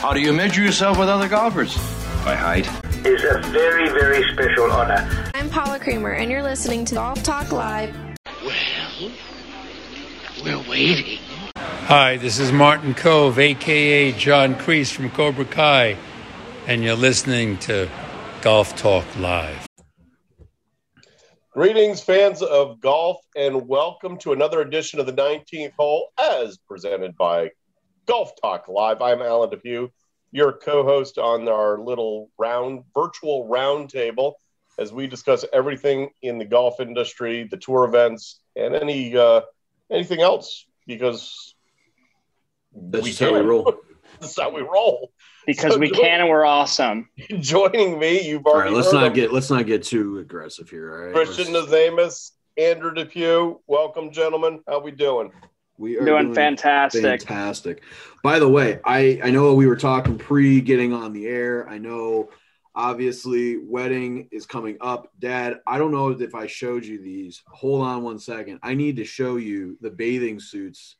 How do you measure yourself with other golfers? By height. Is a very, very special honor. I'm Paula Creamer, and you're listening to Golf Talk Live. Well, we're waiting. Hi, this is Martin Kove, aka John Kreese from Cobra Kai, and you're listening to Golf Talk Live. Greetings, fans of golf, and welcome to another edition of the 19th hole as presented by Golf Talk Live. I'm Alan Depew, your co host on our little round virtual roundtable as we discuss everything in the golf industry, the tour events, and any uh, anything else because that's we how we roll. That's how we roll. Because so we join, can and we're awesome. Joining me, you've already. All right, let's not them. get let's not get too aggressive here. All right, Christian Nazamus, Andrew Depew, welcome, gentlemen. How we doing? We are doing, doing fantastic. Fantastic. By the way, I I know we were talking pre getting on the air. I know obviously wedding is coming up. Dad, I don't know if I showed you these. Hold on one second. I need to show you the bathing suits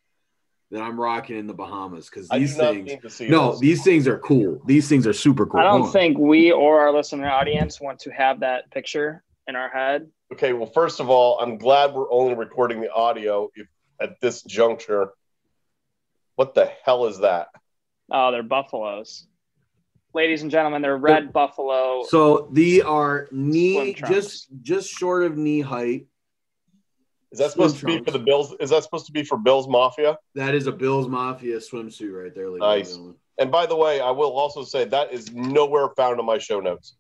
that I'm rocking in the Bahamas because these things. no, those. these things are cool. These things are super cool. I don't think we or our listener audience want to have that picture in our head. Okay, well, first of all, I'm glad we're only recording the audio if, at this juncture. What the hell is that? Oh, they're buffaloes. Ladies and gentlemen, they're red buffalo. So they are knee just just short of knee height is that supposed to be for the Bills? Is that supposed to be for Bills Mafia? That is a Bills Mafia swimsuit right there. Nice. And by the way, I will also say that is nowhere found in my show notes.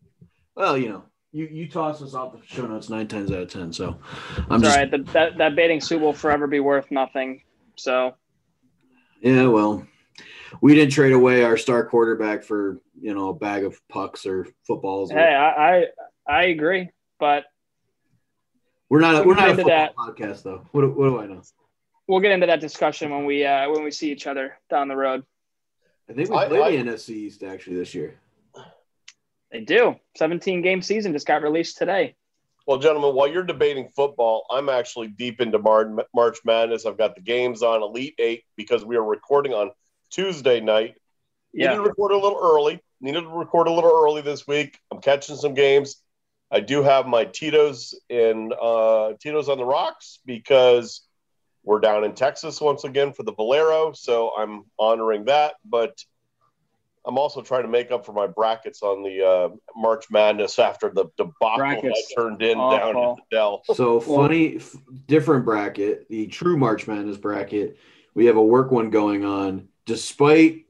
Well, you know, you you toss us off the show notes nine times out of ten. So I'm just... right. that that bathing suit will forever be worth nothing. So yeah, well, we didn't trade away our star quarterback for you know a bag of pucks or footballs. Hey, I, I I agree, but we're not. We'll we're not a that. podcast, though. What, what do I know? We'll get into that discussion when we uh, when we see each other down the road. I think we I, play I, the NFC East actually this year. They do. 17 game season just got released today. Well, gentlemen, while you're debating football, I'm actually deep into March Madness. I've got the games on Elite Eight because we are recording on Tuesday night. Yeah. Needed to record a little early. Needed to record a little early this week. I'm catching some games. I do have my Tito's in uh, Tito's on the rocks because we're down in Texas once again for the Valero, so I'm honoring that. But I'm also trying to make up for my brackets on the uh, March Madness after the debacle brackets. I turned in Awful. down in the Dell. So funny, f- different bracket, the true March Madness bracket. We have a work one going on, despite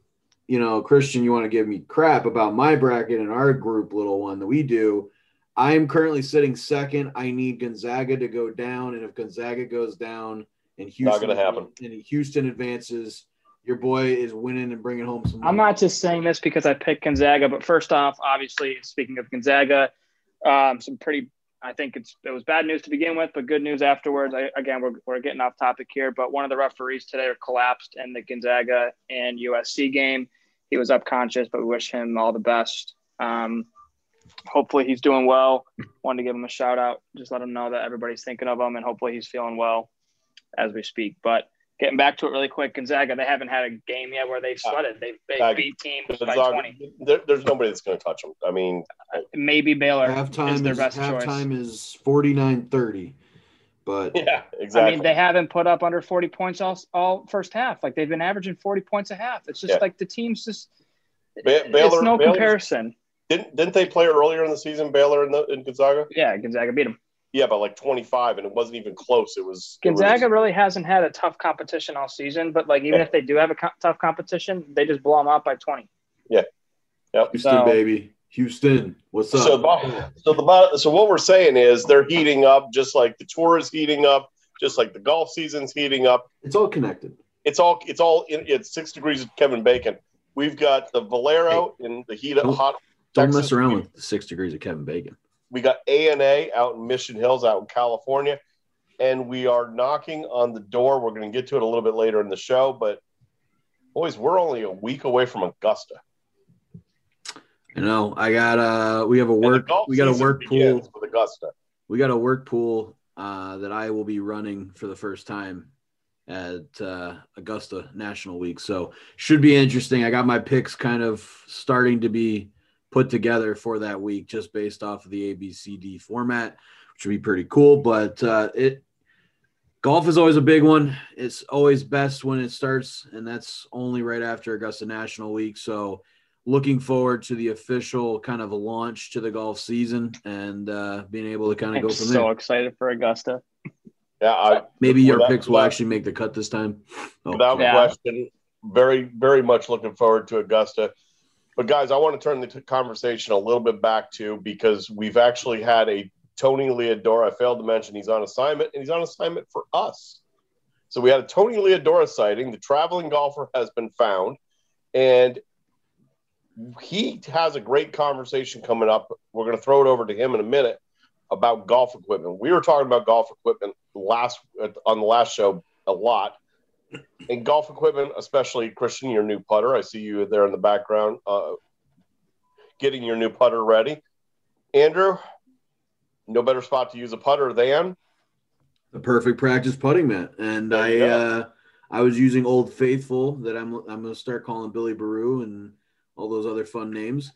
you know, Christian, you want to give me crap about my bracket and our group little one that we do. I am currently sitting second. I need Gonzaga to go down, and if Gonzaga goes down and Houston, not going to happen. And Houston advances, your boy is winning and bringing home some. Money. I'm not just saying this because I picked Gonzaga, but first off, obviously, speaking of Gonzaga, um, some pretty. I think it's it was bad news to begin with, but good news afterwards. I, again, we're, we're getting off topic here, but one of the referees today collapsed in the Gonzaga and USC game. He was up conscious, but we wish him all the best. Um, hopefully he's doing well. Wanted to give him a shout out, just let him know that everybody's thinking of him, and hopefully he's feeling well as we speak. But getting back to it really quick, Gonzaga, they haven't had a game yet where they've sweated. They've, they beat teams by 20. There, there's nobody that's going to touch them. I mean, maybe Baylor halftime is their best is, halftime is 49 30. But yeah, exactly. I mean, they haven't put up under 40 points all, all first half. Like they've been averaging 40 points a half. It's just yeah. like the team's just, ba- Baylor, it's no Baylor's, comparison. Didn't didn't they play earlier in the season, Baylor in, the, in Gonzaga? Yeah, Gonzaga beat them. Yeah, but like 25, and it wasn't even close. It was Gonzaga it really hasn't had a tough competition all season, but like even yeah. if they do have a co- tough competition, they just blow them out by 20. Yeah. Yep. Houston, so, baby. Houston, what's up? So, so the so what we're saying is they're heating up, just like the tour is heating up, just like the golf season's heating up. It's all connected. It's all it's all in, it's six degrees of Kevin Bacon. We've got the Valero hey. in the heat of hot don't Texas. mess around with the six degrees of Kevin Bacon. We got A and A out in Mission Hills, out in California, and we are knocking on the door. We're going to get to it a little bit later in the show, but boys, we're only a week away from Augusta. You know, I got uh we have a work we got a work pool with Augusta. We got a work pool uh that I will be running for the first time at uh, Augusta National Week. So should be interesting. I got my picks kind of starting to be put together for that week just based off of the ABCD format, which would be pretty cool. But uh, it golf is always a big one. It's always best when it starts, and that's only right after Augusta National Week. So looking forward to the official kind of a launch to the golf season and uh, being able to kind of I'm go from so there. So excited for Augusta. Yeah, I, Maybe your picks will without- actually make the cut this time. Oh, without Yeah. question. Very, very much looking forward to Augusta. But guys, I want to turn the conversation a little bit back to because we've actually had a Tony Leodora. I failed to mention he's on assignment, and he's on assignment for us. So we had a Tony Leodora sighting. The traveling golfer has been found, and he has a great conversation coming up. We're going to throw it over to him in a minute about golf equipment. We were talking about golf equipment last on the last show a lot. And golf equipment, especially Christian, your new putter. I see you there in the background, uh, getting your new putter ready. Andrew, no better spot to use a putter than the perfect practice putting mat. And I uh I was using Old Faithful that I'm I'm gonna start calling Billy Baru and all those other fun names.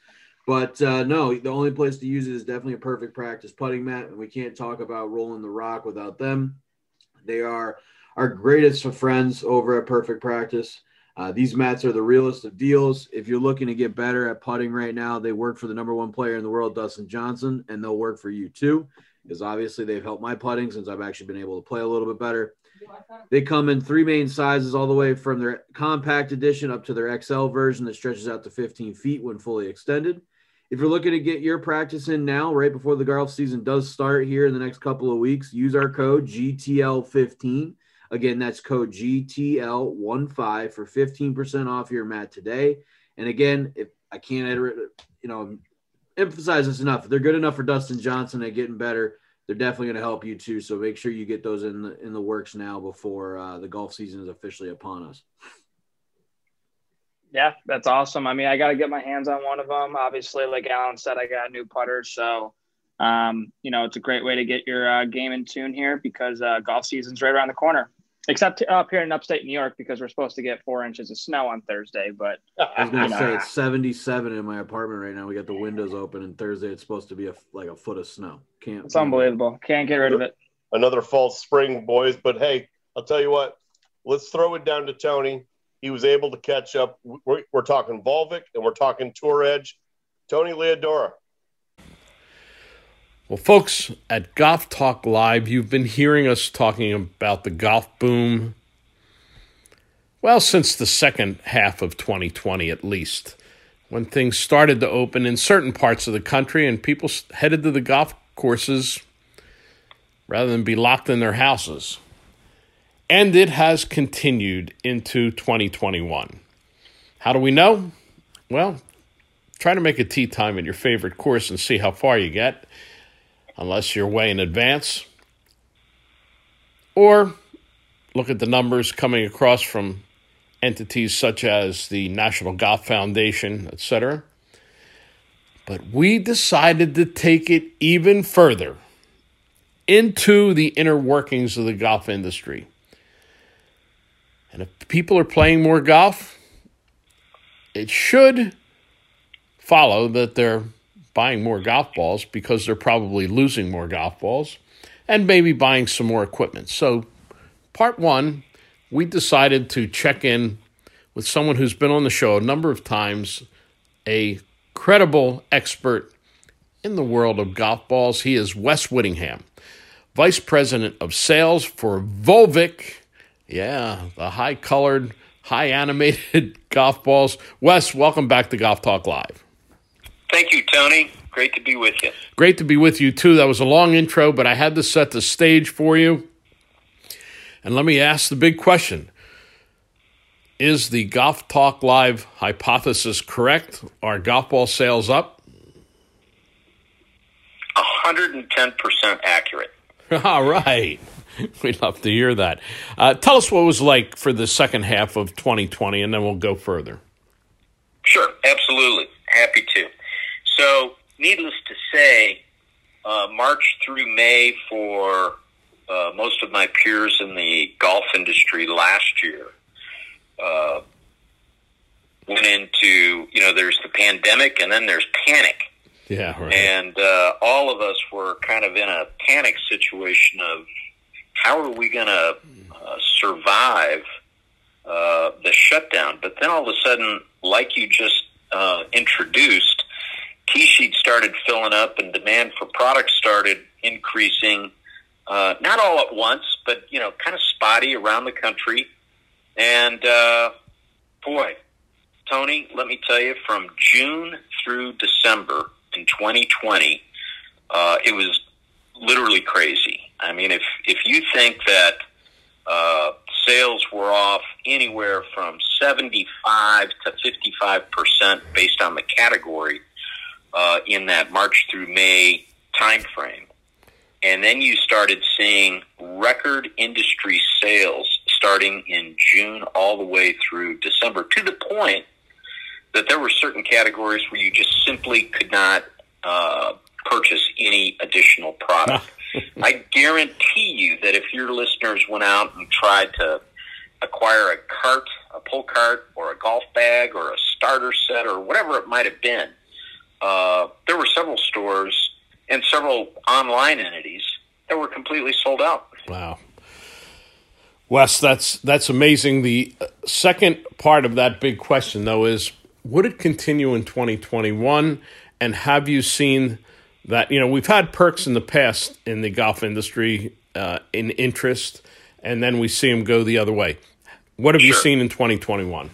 But uh, no, the only place to use it is definitely a perfect practice putting mat, and we can't talk about rolling the rock without them. They are our greatest of friends over at Perfect Practice. Uh, these mats are the realest of deals. If you're looking to get better at putting right now, they work for the number one player in the world, Dustin Johnson, and they'll work for you too, because obviously they've helped my putting since I've actually been able to play a little bit better. They come in three main sizes, all the way from their compact edition up to their XL version that stretches out to 15 feet when fully extended. If you're looking to get your practice in now, right before the golf season does start here in the next couple of weeks, use our code GTL15. Again, that's code GTL15 for 15% off your mat today. And again, if I can't, iterate, you know, emphasize this enough, if they're good enough for Dustin Johnson and getting better, they're definitely going to help you too. So make sure you get those in the in the works now before uh, the golf season is officially upon us. Yeah, that's awesome. I mean, I got to get my hands on one of them. Obviously, like Alan said, I got new putters, so um, you know it's a great way to get your uh, game in tune here because uh, golf season's right around the corner. Except up here in upstate New York because we're supposed to get four inches of snow on Thursday. But I was going to Yeah. say it's 77 in my apartment right now. We got the windows open, and Thursday it's supposed to be a, like a foot of snow. Can't. it's unbelievable. Can't get rid of it. another false spring, boys. But hey, I'll tell you what, let's throw it down to Tony. He was able to catch up. We're, we're talking Volvik and we're talking Tour Edge. Tony Leodora. Well, folks, at Golf Talk Live, you've been hearing us talking about the golf boom, well, since the second half of 2020 at least, when things started to open in certain parts of the country and people headed to the golf courses rather than be locked in their houses. And it has continued into 2021. How do we know? Well, try to make a tee time at your favorite course and see how far you get unless you're way in advance. Or look at the numbers coming across from entities such as the National Golf Foundation, etc. But we decided to take it even further into the inner workings of the golf industry. And if people are playing more golf, it should follow that they're buying more golf balls because they're probably losing more golf balls and maybe buying some more equipment. So, part one, we decided to check in with someone who's been on the show a number of times, a credible expert in the world of golf balls. He is Wes Whittingham, Vice President of Sales for Volvik. Yeah, the high colored, high animated golf balls. Wes, welcome back to Golf Talk Live. Thank you, Tony. Great to be with you. Great to be with you too. That was a long intro, but I had to set the stage for you. And let me ask the big question Is the Golf Talk Live hypothesis correct? Are golf ball sales up? 110% accurate. All right. We'd love to hear that. Uh, tell us what it was like for the second half of 2020, and then we'll go further. Sure, absolutely. Happy to. So, needless to say, uh, March through May for uh, most of my peers in the golf industry last year uh, went into, you know, there's the pandemic and then there's panic. Yeah, right. And uh, all of us were kind of in a panic situation of how are we going to uh, survive uh, the shutdown? But then all of a sudden, like you just uh, introduced, tee sheets started filling up and demand for products started increasing. Uh, not all at once, but you know, kind of spotty around the country. And uh, boy, Tony, let me tell you, from June through December in 2020, uh, it was literally crazy. I mean, if if you think that uh, sales were off anywhere from 75 to 55 percent based on the category uh, in that March through May timeframe, and then you started seeing record industry sales starting in June all the way through December to the point that there were certain categories where you just simply could not uh, purchase any additional product. I guarantee you that if your listeners went out and tried to acquire a cart, a pull cart, or a golf bag, or a starter set, or whatever it might have been, uh, there were several stores and several online entities that were completely sold out. Wow. Wes, that's that's amazing. The second part of that big question, though, is would it continue in 2021? And have you seen that? You know, we've had perks in the past in the golf industry uh, in interest, and then we see them go the other way. What have sure. you seen in 2021?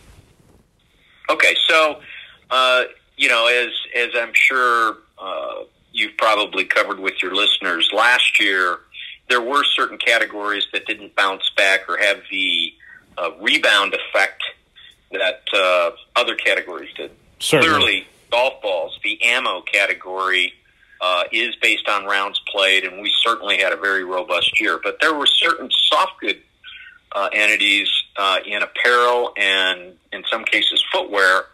Okay, so uh, you know, as as I'm sure uh, you've probably covered with your listeners, last year there were certain categories that didn't bounce back or have the uh, rebound effect that uh, other categories did. Certainly. Clearly, golf balls, the ammo category, uh, is based on rounds played, and we certainly had a very robust year. But there were certain soft good uh, entities uh, in apparel and, in some cases, footwear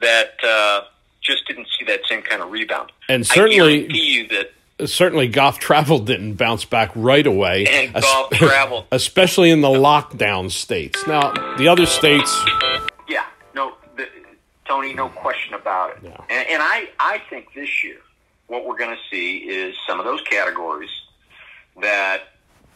that uh, just didn't see that same kind of rebound. And certainly, I guarantee you that certainly golf travel didn't bounce back right away. And golf travel, especially in the lockdown states. Now, the other states, yeah, no, the, Tony, no question about it. Yeah. And, and I, I think this year, what we're going to see is some of those categories that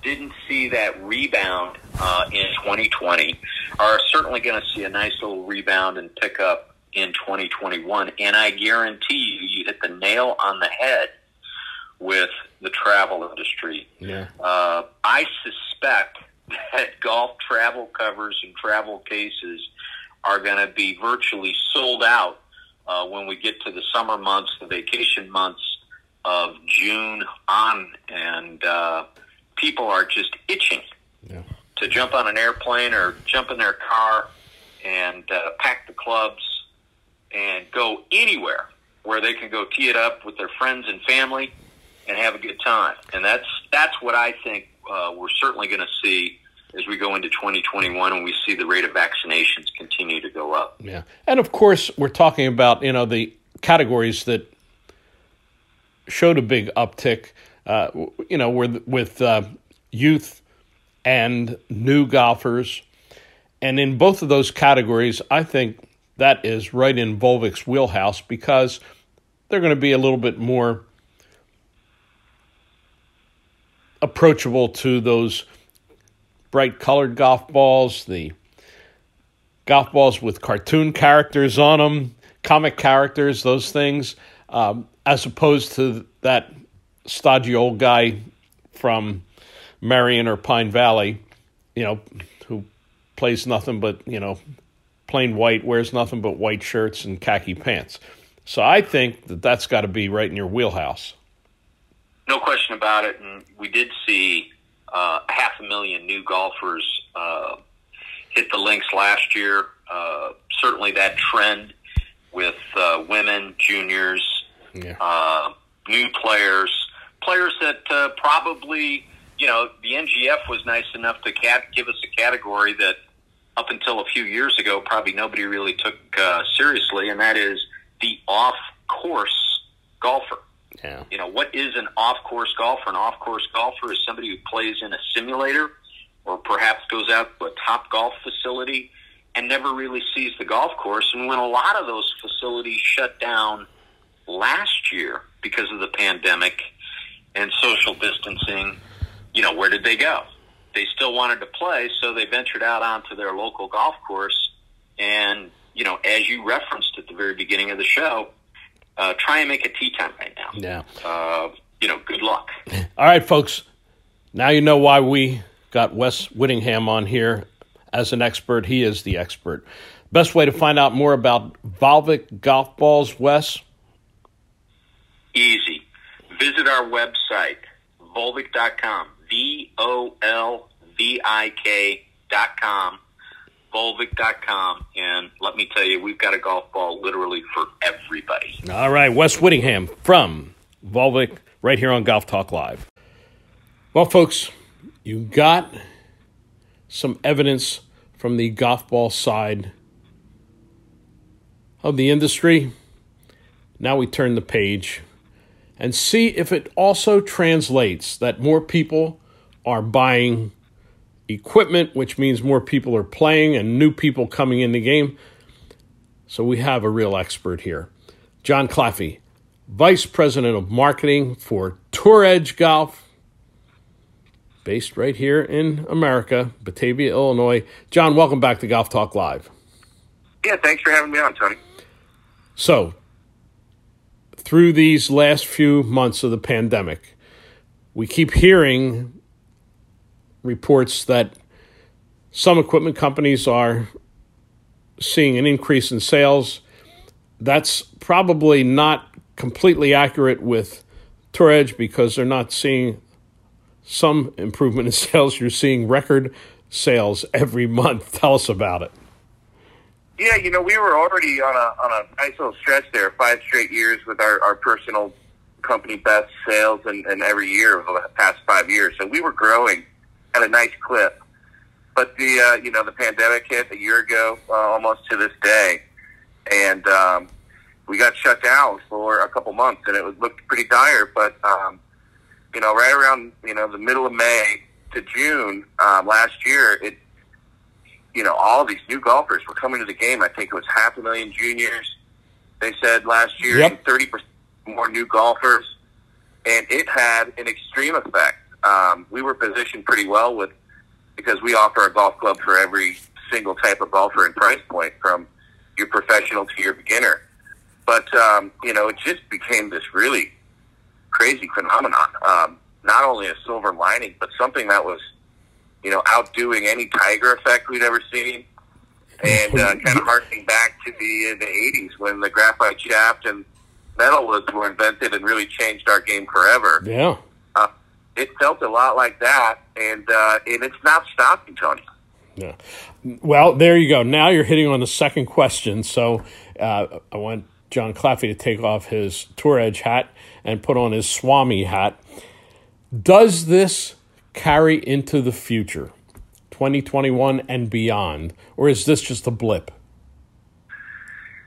didn't see that rebound uh, in 2020 are certainly going to see a nice little rebound and pick up in 2021. And I guarantee you, you hit the nail on the head with the travel industry. Yeah. Uh, I suspect that golf travel covers and travel cases are going to be virtually sold out uh, when we get to the summer months, the vacation months of June on, and uh, people are just itching yeah. to jump on an airplane or jump in their car and uh, pack the clubs and go anywhere where they can go tee it up with their friends and family and have a good time. And that's that's what I think uh, we're certainly going to see as we go into 2021 and we see the rate of vaccinations continue to go up. Yeah, and of course we're talking about you know the categories that showed a big uptick. Uh, you know, with with uh, youth and new golfers, and in both of those categories, I think that is right in Volvik's wheelhouse because they're going to be a little bit more approachable to those bright colored golf balls, the golf balls with cartoon characters on them, comic characters, those things, um, as opposed to that stodgy old guy from Merion or Pine Valley, you know, who plays nothing but, you know, plain white, wears nothing but white shirts and khaki pants. So I think that that's got to be right in your wheelhouse. No question about it. And we did see uh, half a million new golfers uh, hit the links last year. Uh, certainly that trend with uh, women, juniors, yeah. uh, new players, players that uh, probably, you know, the NGF was nice enough to cat- give us a category that up until a few years ago probably nobody really took uh, seriously, and that is the off course golfer. Yeah. You know, what is an off course golfer? An off course golfer is somebody who plays in a simulator or perhaps goes out to a Topgolf facility and never really sees the golf course. And when a lot of those facilities shut down last year because of the pandemic and social distancing, you know, where did they go? They still wanted to play, so they ventured out onto their local golf course. And, you know, as you referenced at the very beginning of the show, uh, try and make a tee time right now. Yeah. Uh, you know, good luck. All right, folks. Now you know why we got Wes Whittingham on here as an expert. He is the expert. Best way to find out more about Volvik golf balls, Wes? Easy. Visit our website, volvik.com. V O L V I K.com. Volvik.com. And let me tell you, we've got a golf ball literally for everybody. All right, Wes Whittingham from Volvik right here on Golf Talk Live. Well, folks, you got some evidence from the golf ball side of the industry. Now we turn the page and see if it also translates that more people are buying equipment, which means more people are playing and new people coming in the game. So we have a real expert here. John Claffey, Vice President of Marketing for Tour Edge Golf, based right here in America, Batavia, Illinois. John, welcome back to Golf Talk Live. Yeah, thanks for having me on, Tony. So, through these last few months of the pandemic, we keep hearing reports that some equipment companies are seeing an increase in sales. That's probably not completely accurate with Tour Edge because they're not seeing some improvement in sales. You're seeing record sales every month. Tell us about it. Yeah, you know, we were already on a on a nice little stretch there, five straight years with our, our personal company best sales and, and every year over the past five years. So we were growing a nice clip. But the uh, you know the pandemic hit a year ago, uh, almost to this day, and um, we got shut down for a couple months, and it was, looked pretty dire. But um, you know, right around you know the middle of May to June um, last year, it you know, all these new golfers were coming to the game. I think it was half a million juniors. They said last year, Yep. thirty percent more new golfers, and it had an extreme effect. Um, we were positioned pretty well with because we offer a golf club for every single type of golfer and price point, from your professional to your beginner. But um, you know, it just became this really crazy phenomenon. Um, not only a silver lining, but something that was you know, outdoing any Tiger effect we'd ever seen, and uh, kind of harking back to the uh, the '80s when the graphite shaft and metal was were invented and really changed our game forever. Yeah. It felt a lot like that, and uh, and it's not stopping, Tony. Yeah. Well, there you go. Now you're hitting on the second question. So uh, I want John Claffey to take off his Tour Edge hat and put on his Swami hat. Does this carry into the future, 2021 and beyond, or is this just a blip?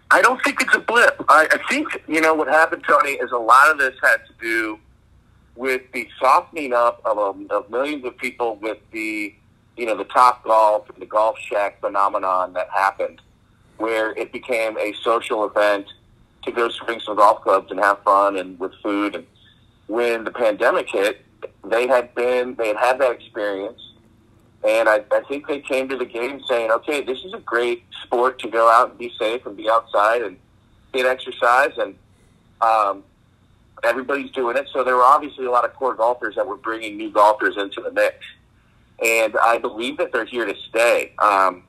I don't think it's a blip. I, I think you know what happened, Tony, is a lot of this had to do with the softening up of, um, of millions of people with the you know the Topgolf and the golf shack phenomenon that happened, where it became a social event to go swing some golf clubs and have fun and with food. And when the pandemic hit, they had been they had had that experience, and I, I think they came to the game saying, okay, this is a great sport to go out and be safe and be outside and get exercise, and um, everybody's doing it. So there were obviously a lot of core golfers that were bringing new golfers into the mix, and I believe that they're here to stay. Um,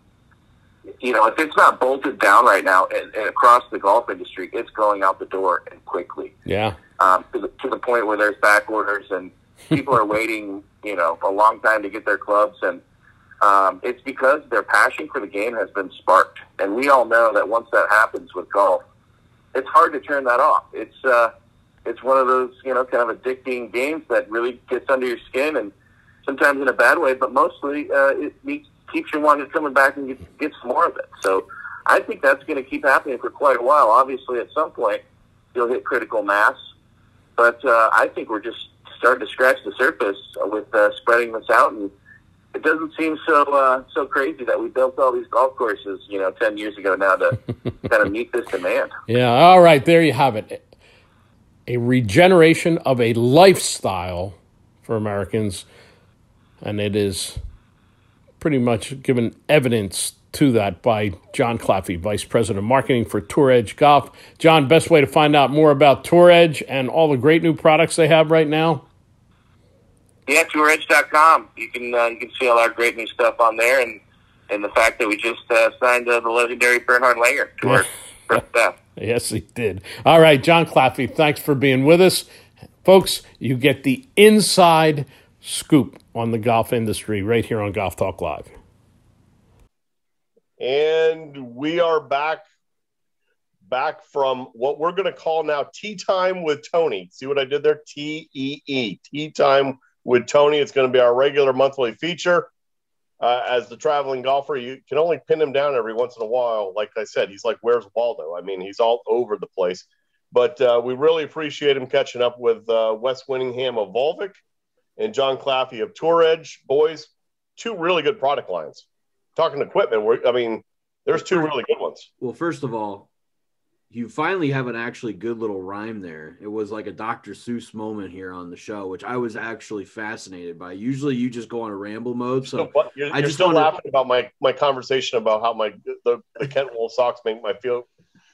you know, if it's not bolted down right now and, and across the golf industry, it's going out the door and quickly Yeah. um, to, the, to the point where there's back orders and people are waiting, you know, a long time to get their clubs. And um, it's because their passion for the game has been sparked. And we all know that once that happens with golf, it's hard to turn that off. It's, uh, it's one of those, you know, kind of addicting games that really gets under your skin and sometimes in a bad way, but mostly uh, it keeps you wanting to coming back and get, get some more of it. So I think that's going to keep happening for quite a while. Obviously, at some point, you'll hit critical mass but uh, I think we're just starting to scratch the surface with uh, spreading this out, and it doesn't seem so uh, so crazy that we built all these golf courses, you know, ten years ago now to kind of meet this demand. Yeah. All right. There you have it. A regeneration of a lifestyle for Americans, and it is pretty much given evidence to that by John Claffey, Vice President of Marketing for Tour Edge Golf. John, best way to find out more about Tour Edge and all the great new products they have right now? Yeah, touredge.com. You can uh, you can see all our great new stuff on there, and and the fact that we just uh, signed uh, the legendary Bernhard Langer to our. Yes, he did. All right, John Claffey, thanks for being with us. Folks, you get the inside scoop on the golf industry right here on Golf Talk Live. And we are back back from what we're going to call now Tee Time with Tony. See what I did there? T E E. Tee Time with Tony. It's going to be our regular monthly feature. Uh, as the traveling golfer, you can only pin him down every once in a while. Like I said, he's like, where's Waldo? I mean, he's all over the place. But uh, we really appreciate him catching up with uh, Wes Whittingham of Volvik and John Claffey of Tour Edge. Boys, two really good product lines. Talking equipment, I mean, there's two really good ones. Well, first of all, you finally have an actually good little rhyme there. It was like a Dr. Seuss moment here on the show, which I was actually fascinated by. Usually, you just go on a ramble mode. So you're, I just still wanna... laughing about my my conversation about how my the, the Kentwool socks make my feel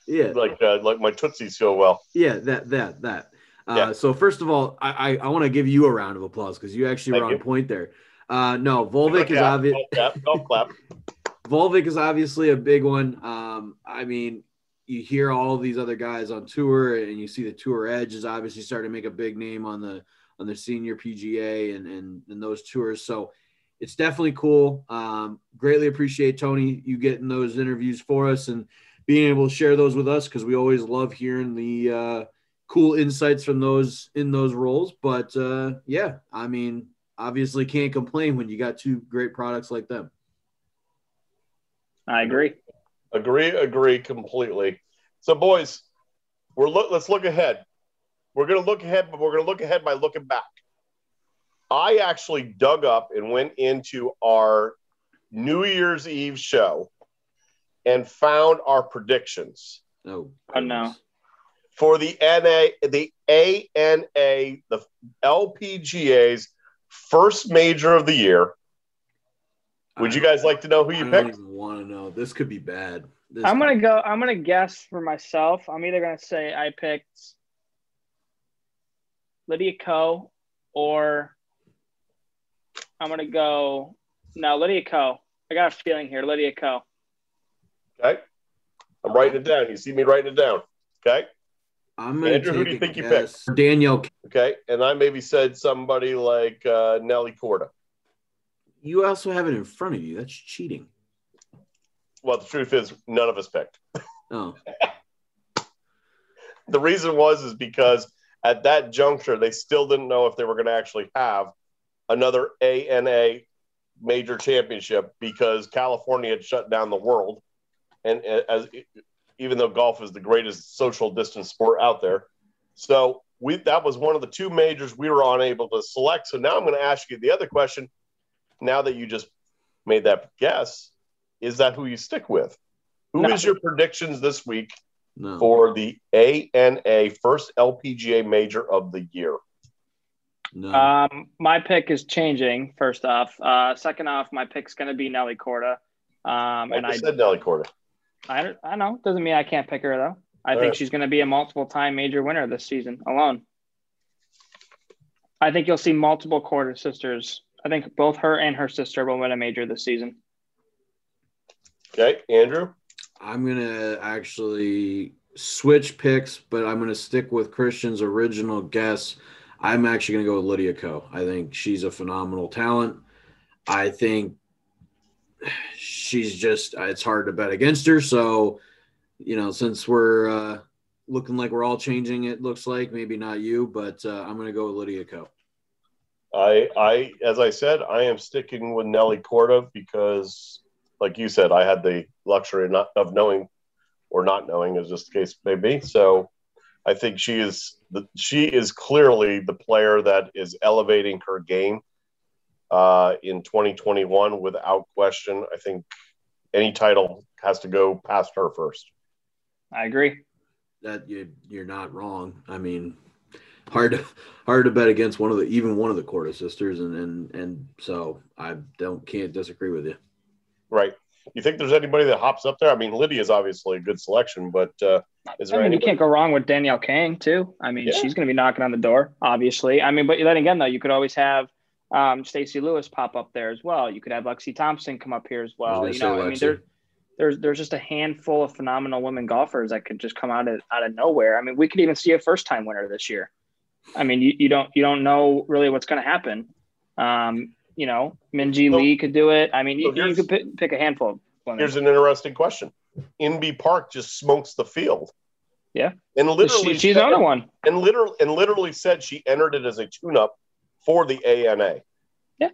yeah like uh, like my tootsies feel well. Yeah, that that that. Uh, yeah. So first of all, I I, I want to give you a round of applause because you actually Thank were on you. point there. Uh, no, Volvik is obvious. Volvik is obviously a big one. Um, I mean, you hear all these other guys on tour, and you see the Tour Edge is obviously starting to make a big name on the on the senior PGA and and, and those tours. So it's definitely cool. Um, greatly appreciate Tony you getting those interviews for us and being able to share those with us because we always love hearing the uh, cool insights from those in those roles. But uh, yeah, I mean, obviously can't complain when you got two great products like them. I agree. Agree, agree completely. So, boys, we're look. Let's look ahead. We're going to look ahead, but we're going to look ahead by looking back. I actually dug up and went into our New Year's Eve show and found our predictions. Oh, oh no. For the NA, the ANA, the LPGA's first major of the year. Would you guys like to know who you I picked? want to know. This could be bad. This I'm gonna go. I'm gonna guess for myself. I'm either gonna say I picked Lydia Ko, or I'm gonna go. No, Lydia Ko. I got a feeling here. Lydia Ko. Okay. I'm writing it down. You see me writing it down. Okay. I'm gonna Andrew, who do you think you picked? Danielle. Okay, and I maybe said somebody like uh, Nelly Korda. You also have it in front of you. That's cheating. Well, the truth is, none of us picked. Oh. the reason was is because at that juncture, they still didn't know if they were going to actually have another ANA major championship because California had shut down the world, and uh, as even though golf is the greatest social distance sport out there, so we that was one of the two majors we were unable to select. So now I'm going to ask you the other question now that you just made that guess, is that who you stick with? Who no. is your predictions this week no. for the ANA first LPGA major of the year? No. Um, my pick is changing. First off, uh, second off, my pick's going to be Nelly Korda. Um, I and I said Nelly Korda. I I know doesn't mean I can't pick her though. I All think right. she's going to be a multiple time major winner this season alone. I think you'll see multiple Korda sisters I think both her and her sister will win a major this season. Okay, Andrew. I'm gonna actually switch picks, but I'm gonna stick with Christian's original guess. I'm actually gonna go with Lydia Ko. I think she's a phenomenal talent. I think she's just it's hard to bet against her. So, you know, since we're uh, looking like we're all changing, it looks like maybe not you, but uh, I'm gonna go with Lydia Ko. I, I, as I said, I am sticking with Nelly Korda because, like you said, I had the luxury not, of knowing or not knowing, as just the case may be. So I think she is the, she is clearly the player that is elevating her game uh, in 2021 without question. I think any title has to go past her first. I agree. That you you're not wrong. I mean, hard to hard to bet against one of the even one of the Korda sisters, and and and so I don't can't disagree with you. Right. You think there's anybody that hops up there? I mean, Lydia is obviously a good selection, but uh, is there? I mean, anybody? you can't go wrong with Danielle Kang too. I mean, Yeah. she's going to be knocking on the door, obviously. I mean, but then again, though, you could always have um, Stacey Lewis pop up there as well. You could have Lexi Thompson come up here as well. You say know, I mean, Lexi. there, there's there's just a handful of phenomenal women golfers that could just come out of out of nowhere. I mean, we could even see a first time winner this year. I mean, you, you don't you don't know really what's going to happen. Um, you know, Minji So- Lee could do it. I mean, so you, you could pick, pick a handful of women. Here's an interesting question. Inbee Park just smokes the field. Yeah. And literally, She- she's said- the only one. And literally, and literally said she entered it as a tune-up for the ANA. Yeah.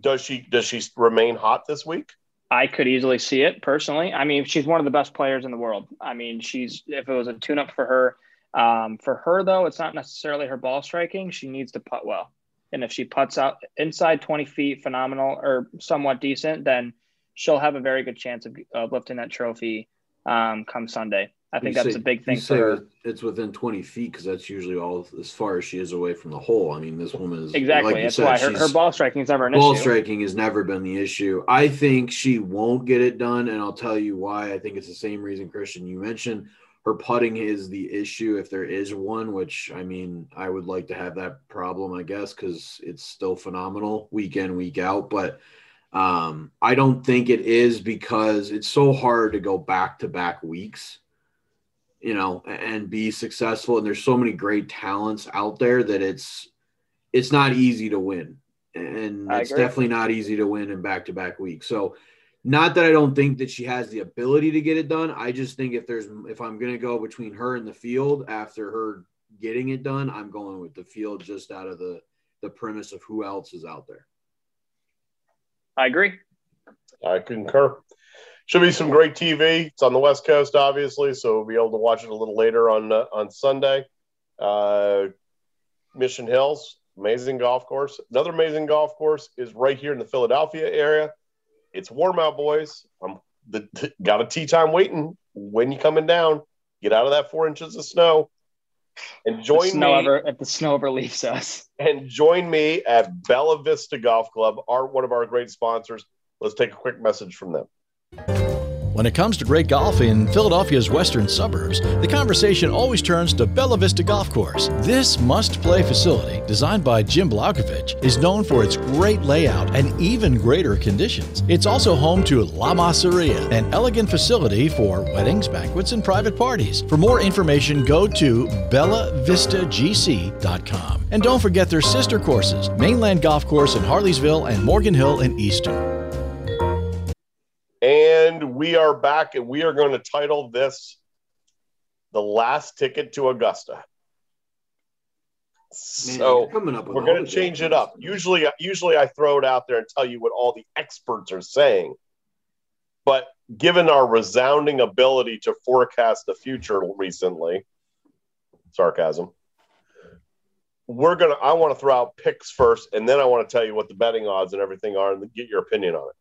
Does she? Does she remain hot this week? I could easily see it personally. I mean, she's one of the best players in the world. I mean, she's if it was a tune up for her, um, for her though, it's not necessarily her ball striking. She needs to putt well, and if she puts out inside twenty feet, phenomenal or somewhat decent, then she'll have a very good chance of, of lifting that trophy um, come Sunday. I think You that's say- a big thing you for say her. It's within 20 feet because that's usually all as far as she is away from the hole. I mean, this woman is Exactly. like that's said, why her, her ball striking is never an ball issue. striking has never been the issue. I think she won't get it done, and I'll tell you why. I think it's the same reason, Christian, you mentioned. Her putting is the issue, if there is one, which I mean, I would like to have that problem, I guess, because it's still phenomenal week in, week out. But um, I don't think it is because it's so hard to go back to back weeks you know, and be successful. And there's so many great talents out there that it's it's not easy to win. And I it's agree. definitely not easy to win in back to back weeks. So not that I don't think that she has the ability to get it done. I just think if there's if I'm gonna go between her and the field after her getting it done, I'm going with the field just out of the the premise of who else is out there. I agree. I concur. Should be some great TV. It's on the West Coast, obviously, so we'll be able to watch it a little later on uh, on Sunday. Uh, Mission Hills, amazing golf course. Another amazing golf course is right here in the Philadelphia area. It's warm out, boys. I'm the, the- got a tee time waiting. When you coming down, get out of that four inches of snow and The join snow me ever, if the snow ever leaves us. and join me at Bella Vista Golf Club, our one of our great sponsors. Let's take a quick message from them. When it comes to great golf in Philadelphia's western suburbs, the conversation always turns to Bella Vista Golf Course. This must play facility, designed by Jim Blaukovich, is known for its great layout and even greater conditions. It's also home to La Masseria, an elegant facility for weddings, banquets, and private parties. For more information, go to bellavistagc.com. And don't forget their sister courses Mainland Golf Course in Harleysville and Morgan Hill in Easton. And we are back, and we are going to title this "The Last Ticket to Augusta." Man, so you're coming up we're going to change it up. Usually, usually I throw it out there and tell you what all the experts are saying. But given our resounding ability to forecast the future recently, sarcasm, we're gonna. I want to throw out picks first, and then I want to tell you what the betting odds and everything are, and get your opinion on it.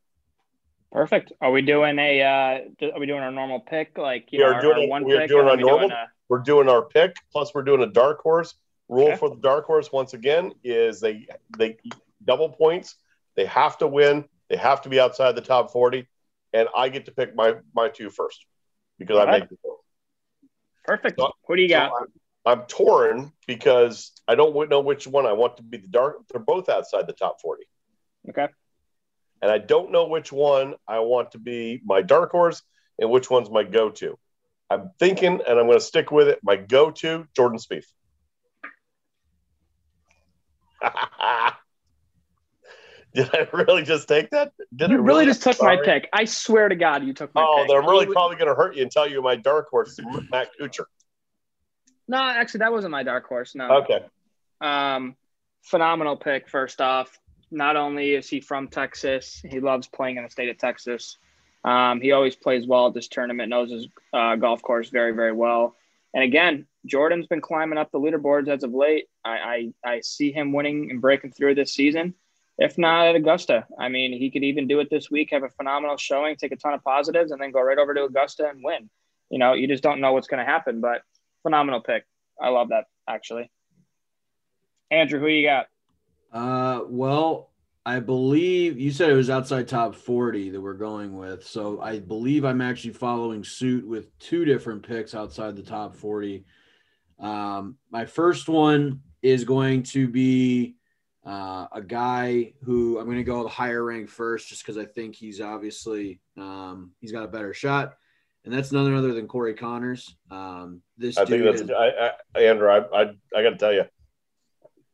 Perfect. Are we doing a? Uh, are we doing our normal pick? Like you We know, are our, doing our a- one we are pick. doing our normal- a- We're doing our pick, plus we're doing a dark horse. Rule Okay. for the dark horse once again is they they double points. They have to win. They have to be outside the top forty, and I get to pick my my two first because I make the pick. perfect. So- What do you got? So I'm, I'm torn because I don't know which one I want to be the dark. They're both outside the top forty, okay. And I don't know which one I want to be my dark horse and which one's my go to. I'm thinking, and I'm going to stick with it. My go to Jordan Spieth. Did I really just take that? Did I You really just took my pick. I swear to God, you took my Oh, pick. then I'm really You- probably going to hurt you and tell you my dark horse is Matt Kuchar. No, actually, that wasn't my dark horse. No. Okay. Um, phenomenal pick. First off, not only is he from Texas, he loves playing in the state of Texas. Um, he always plays well at this tournament, knows his uh, golf course very, very well. And again, Jordan's been climbing up the leaderboards as of late. I, I, I see him winning and breaking through this season. If not at Augusta, I mean, he could even do it this week, have a phenomenal showing, take a ton of positives, and then go right over to Augusta and win. You know, you just don't know what's going to happen, but phenomenal pick. I love that actually. Andrew, who you got? Uh, well, I believe you said it was outside top 40 that we're going with. So I believe I'm actually following suit with two different picks outside the top 40. Um, my first one is going to be uh, a guy who I'm going to go the higher rank first, just because I think he's obviously um, he's got a better shot, and that's none other than Corey Conners. Um, this I think that's I, I, Andrew. I I, I got to tell you,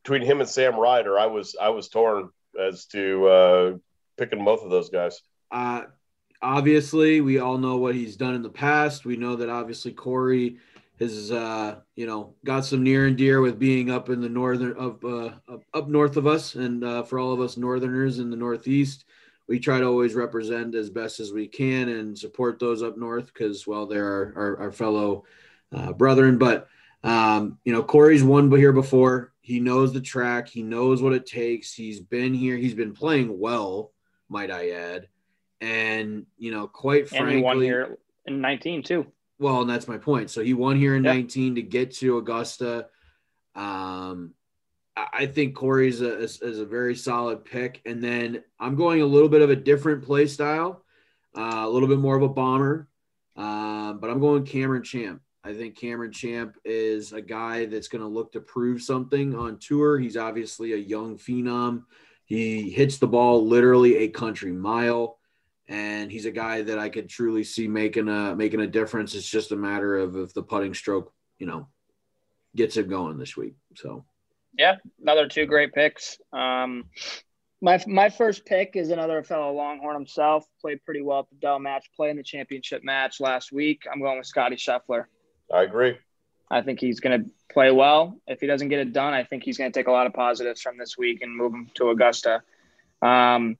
between him and Sam Ryder, I was I was torn as to uh, picking both of those guys. Uh, obviously, we all know what he's done in the past. We know that obviously Corey has uh, you know got some near and dear with being up in the northern up uh, up, up north of us, and uh, for all of us northerners in the northeast, we try to always represent as best as we can and support those up north because well they're our, our, our fellow uh, brethren. But um, you know Corey's won here before. He knows the track. He knows what it takes. He's been here. He's been playing well, might I add. And you know, quite and frankly, he won here in 19 too. Well, and that's my point. So he won here in Yep. 19 to get to Augusta. Um, I think Corey's a, is, is a very solid pick. And then I'm going a little bit of a different play style, uh, a little bit more of a bomber. Um, but I'm going Cameron Champ. I think Cameron Champ is a guy that's going to look to prove something on tour. He's obviously a young phenom. He hits the ball literally a country mile and he's a guy that I could truly see making a making a difference. It's just a matter of if the putting stroke, you know, gets him going this week. So Yeah, another two great picks. Um, my my first pick is another fellow Longhorn himself. Played pretty well at the Dell match play in the championship match last week. I'm going with Scottie Scheffler. I agree. I think he's going to play well. If he doesn't get it done, I think he's going to take a lot of positives from this week and move him to Augusta. Um,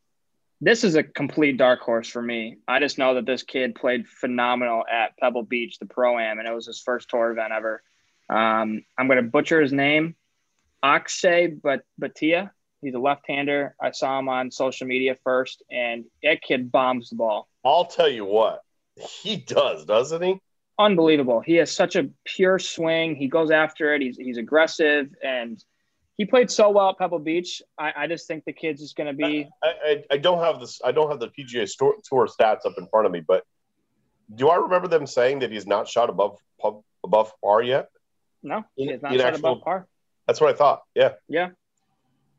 this is a complete dark horse for me. I just know that this kid played phenomenal at Pebble Beach, the pro am, and it was his first tour event ever. Um, I'm going to butcher his name, Akshay but Bhatia. He's a left-hander. I saw him on social media first, and that kid bombs the ball. I'll tell you what, he does, doesn't he? Unbelievable. He has such a pure swing. He goes after it. He's he's aggressive, and he played so well at Pebble Beach. I, I just think the kid's is going to be. I, I, I don't have this. I don't have the PGA Tour, tour stats up in front of me, but do I remember them saying that he's not shot above pub- above par yet? No, he's not in shot actual- above par. That's what I thought. Yeah. Yeah.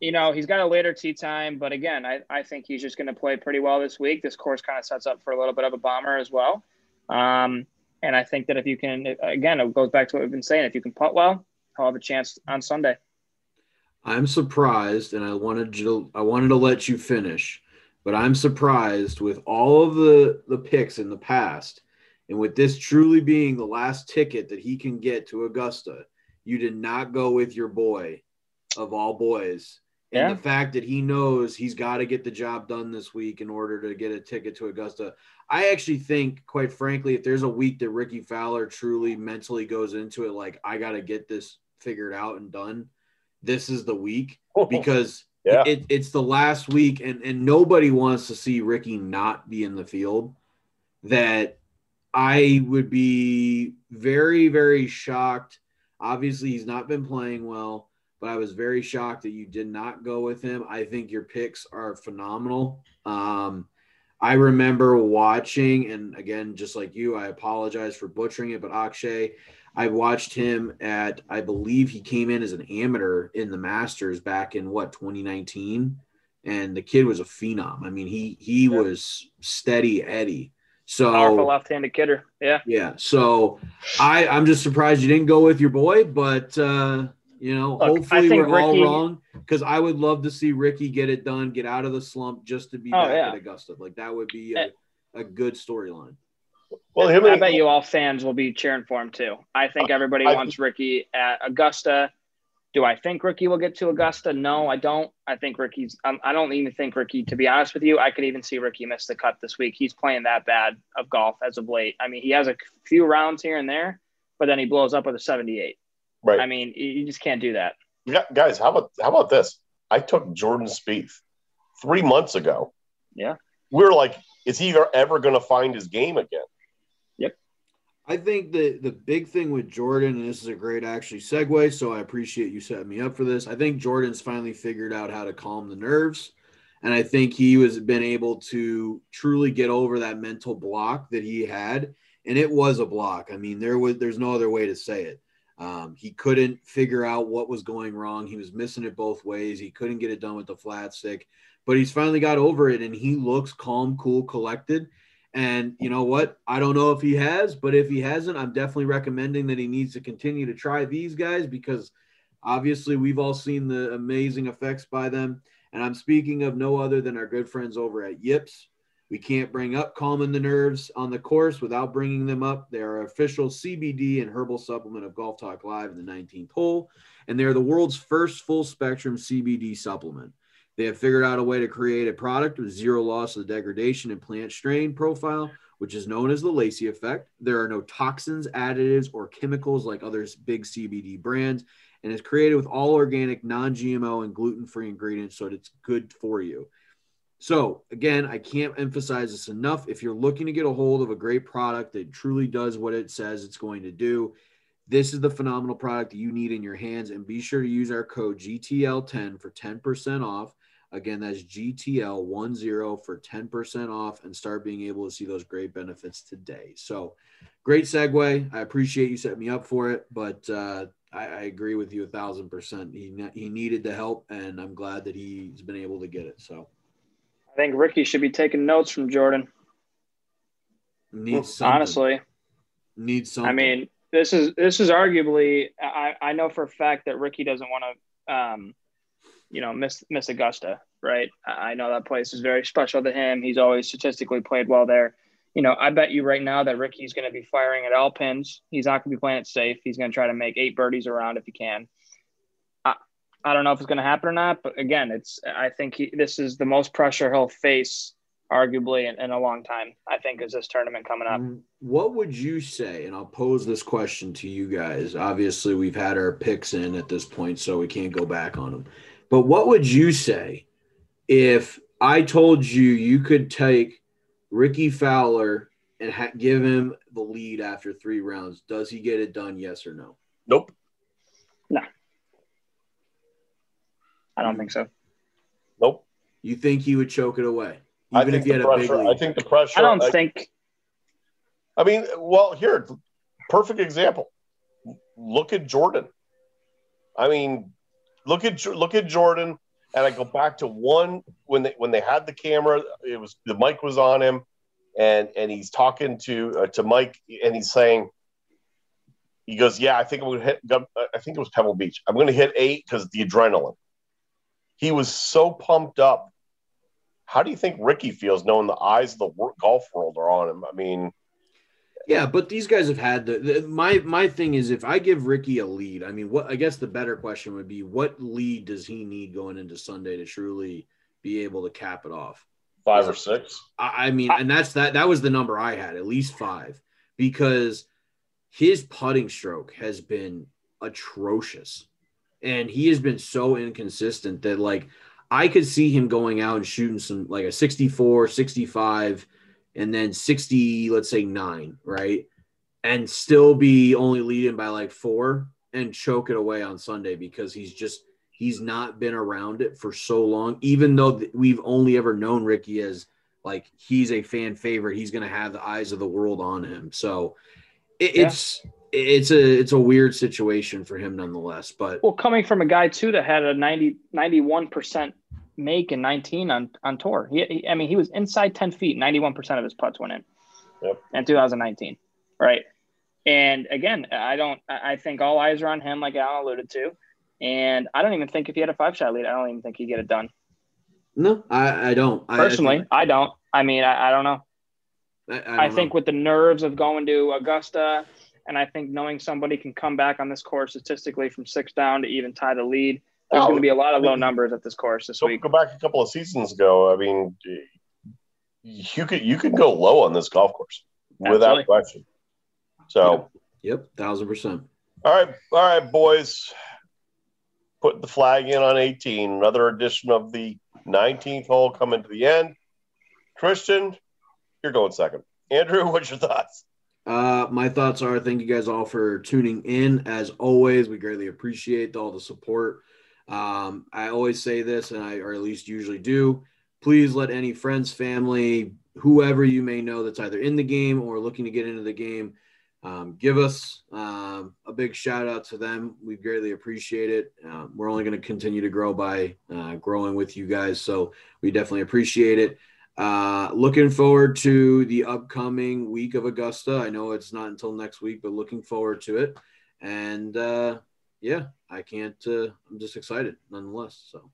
You know, he's got a later tee time, but again, I, I think he's just going to play pretty well this week. This course kind of sets up for a little bit of a bomber as well. Um, and I think that if you can, again, it goes back to what we've been saying. If you can putt well, he'll have a chance on Sunday. I'm surprised, and I wanted to I wanted to let you finish, but I'm surprised with all of the the picks in the past, and with this truly being the last ticket that he can get to Augusta, you did not go with your boy of all boys. And Yeah. the fact that he knows he's got to get the job done this week in order to get a ticket to Augusta. I actually think, quite frankly, if there's a week that Rickie Fowler truly mentally goes into it, like, I got to get this figured out and done, this is the week because Yeah. it, it's the last week and, and nobody wants to see Rickie not be in the field. That I would be very, very shocked. Obviously, he's not been playing well, but I was very shocked that you did not go with him. I think your picks are phenomenal. Um, I remember watching, and again, just like you, I apologize for butchering it, but Akshay, I watched him at, I believe he came in as an amateur in the Masters back in what 2019, and the kid was a phenom. I mean, he he was steady Eddie. So Powerful left-handed kidder. Yeah. yeah. So I I'm just surprised you didn't go with your boy, but uh, you know, Look, hopefully we're all wrong because I would love to see Rickie get it done, get out of the slump just to be Oh, back yeah. at Augusta. Like that would be a, a good storyline. Well, him I and bet you all fans will be cheering for him too. I think everybody I- wants Rickie at Augusta. Do I think Rickie will get to Augusta? No, I don't. I think Rickie's. Um, I don't even think Rickie. To be honest with you, I could even see Rickie miss the cut this week. He's playing that bad of golf as of late. I mean, he has a few rounds here and there, but then he blows up with a 78. Right. I mean, you just can't do that. Yeah, guys, how about how about this? I took Jordan Spieth three months ago. Yeah. We are like, is he ever going to find his game again? Yep. I think the the big thing with Jordan, and this is a great actually segue, so I appreciate you setting me up for this. I think Jordan's finally figured out how to calm the nerves. And I think he was been able to truly get over that mental block that he had. And it was a block. I mean, there was there's no other way to say it. Um, he couldn't figure out what was going wrong. He was missing it both ways. He couldn't get it done with the flat stick, but he's finally got over it and he looks calm, cool, collected. And you know what? I don't know if he has, but if he hasn't, I'm definitely recommending that he needs to continue to try these guys because obviously we've all seen the amazing effects by them. And I'm speaking of no other than our good friends over at Yips. We can't bring up calming the nerves on the course without bringing them up. They're official CBD and herbal supplement of Golf Talk Live in the 19th hole, and they're the world's first full spectrum CBD supplement. They have figured out a way to create a product with zero loss of the degradation and plant strain profile, which is known as the Lacey effect. There are no toxins, additives, or chemicals like other big CBD brands, and is created with all organic, non GMO, and gluten free ingredients so it's good for you. So, again, I can't emphasize this enough. If you're looking to get a hold of a great product that truly does what it says it's going to do, this is the phenomenal product you need in your hands. And be sure to use our code GTL10 for 10% off. Again, that's GTL10 for 10% off and start being able to see those great benefits today. So, great segue. I appreciate you setting me up for it, but uh, I, I, agree with you a thousand percent. He he needed the help, and I'm glad that he's been able to get it. So, I think Rickie should be taking notes from Jordan. Needs something. honestly. Needs something. I mean, this is this is arguably. I I know for a fact that Rickie doesn't want to, um, you know, miss miss Augusta, right? I know that place is very special to him. He's always statistically played well there you know, I bet you right now that Rickie's going to be firing at all pins. He's not going to be playing it safe. He's going to try to make eight birdies around if he can. I, don't know if it's going to happen or not, but again, it's I think he, this is the most pressure he'll face arguably in, in, a long time. I think is this tournament coming up. Mm, what would you say? And I'll pose this question to you guys. Obviously, we've had our picks in at this point, so we can't go back on them. But what would you say if I told you you could take Rickie Fowler and ha- give him the lead after three rounds, does he get it done? Yes or. No. I don't think so. Nope. You think he would choke it away? Even if he had pressure, a big lead? I think the pressure. I don't I, think. I mean, well, here, perfect example. Look at Jordan. I mean, look at look at Jordan and I go back to one when they when they had the camera, it was the mic was on him, and and he's talking to uh, to Mike, and he's saying, he goes, yeah, I think I'm gonna hit. I think it was Pebble Beach. I'm gonna hit eight because the adrenaline. He was so pumped up. How do you think Rickie feels knowing the eyes of the golf world are on him? I mean, yeah, but these guys have had the, the, my my thing is if I give Ricky a lead, I mean, what I guess the better question would be what lead does he need going into Sunday to truly be able to cap it off? Five or six. I, I mean, and that's that that was the number I had, at least five, because his putting stroke has been atrocious. And he has been so inconsistent that like I could see him going out and shooting some like a 64, 65 and then 60, let's say nine, right? And still be only leading by like four and choke it away on Sunday because he's just he's not been around it for so long. Even though we've only ever known Rickie as like he's a fan favorite, he's going to have the eyes of the world on him. So it, yeah. it's it's a it's a weird situation for him nonetheless. But well, coming from a guy too that had a 90 91 percent make in 19 on, on tour. He, he, I mean, he was inside 10 feet, 91% of his putts went in yep. in 2019. Right. And again, I don't, I think all eyes are on him, like Alan alluded to. And I don't even think if he had a five shot lead, I don't even think he'd get it done. No, I, I don't. Personally, I, I, I don't. I mean, I, I don't know. I, I, I think know. with the nerves of going to Augusta, and I think knowing somebody can come back on this course statistically from six down to even tie the lead, there's oh, going to be a lot of low numbers at this course this go, week. Go back a couple of seasons ago. I mean, you could you could go low on this golf course Absolutely. without question. So Yep, thousand percent. All right, all right, boys. Put the flag in on 18. Another edition of the 19th hole coming to the end. Christian, you're going second. Andrew, what's your thoughts? Uh, my thoughts are thank you guys all for tuning in. As always, we greatly appreciate all the support. Um, I always say this, and I, or at least usually do. Please let any friends, family, whoever you may know that's either in the game or looking to get into the game, um, give us um, a big shout out to them. We greatly appreciate it. Uh, we're only going to continue to grow by uh, growing with you guys. So we definitely appreciate it. Uh, looking forward to the upcoming week of Augusta. I know it's not until next week, but looking forward to it. And uh, yeah, I can't, uh, I'm just excited nonetheless. So,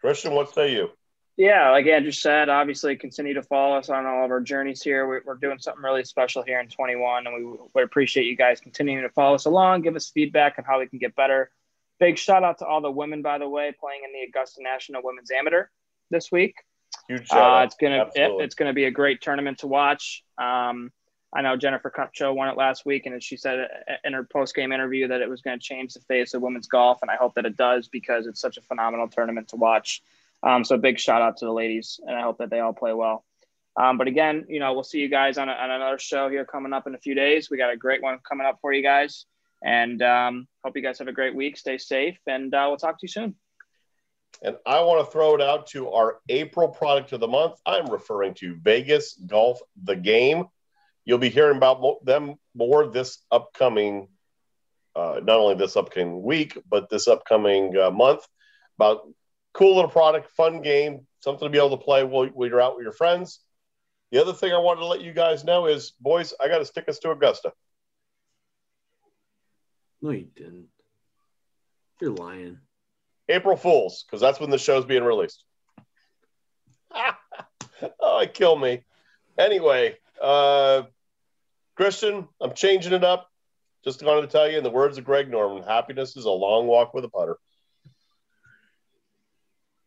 Christian, what say you? Yeah, like Andrew said, obviously continue to follow us on all of our journeys here. We're, we're doing something really special here in 21, and we would appreciate you guys continuing to follow us along, give us feedback on how we can get better. Big shout out to all the women, by the way, playing in the Augusta National Women's Amateur this week. Huge uh, it's gonna it, it's gonna be a great tournament to watch. Um, I know Jennifer Kupcho won it last week, and she said in her post game interview that it was going to change the face of women's golf, and I hope that it does because it's such a phenomenal tournament to watch. Um, so big shout out to the ladies, and I hope that they all play well. Um, but again, you know, we'll see you guys on, a, on, another show here coming up in a few days. We got a great one coming up for you guys, and um, hope you guys have a great week. Stay safe, and uh, we'll talk to you soon. And I want to throw it out to our April product of the month. I'm referring to Vegas Golf the Game. You'll be hearing about them more this upcoming, uh, not only this upcoming week, but this upcoming uh, month about cool little product, fun game, something to be able to play while, while you're out with your friends. The other thing I wanted to let you guys know is, boys, I got to stick us to Augusta. No, you didn't. You're lying. April Fools, because that's when the show's being released. oh, it killed me. Anyway, uh, Christian, I'm changing it up. Just wanted to tell you, in the words of Greg Norman, happiness is a long walk with a putter.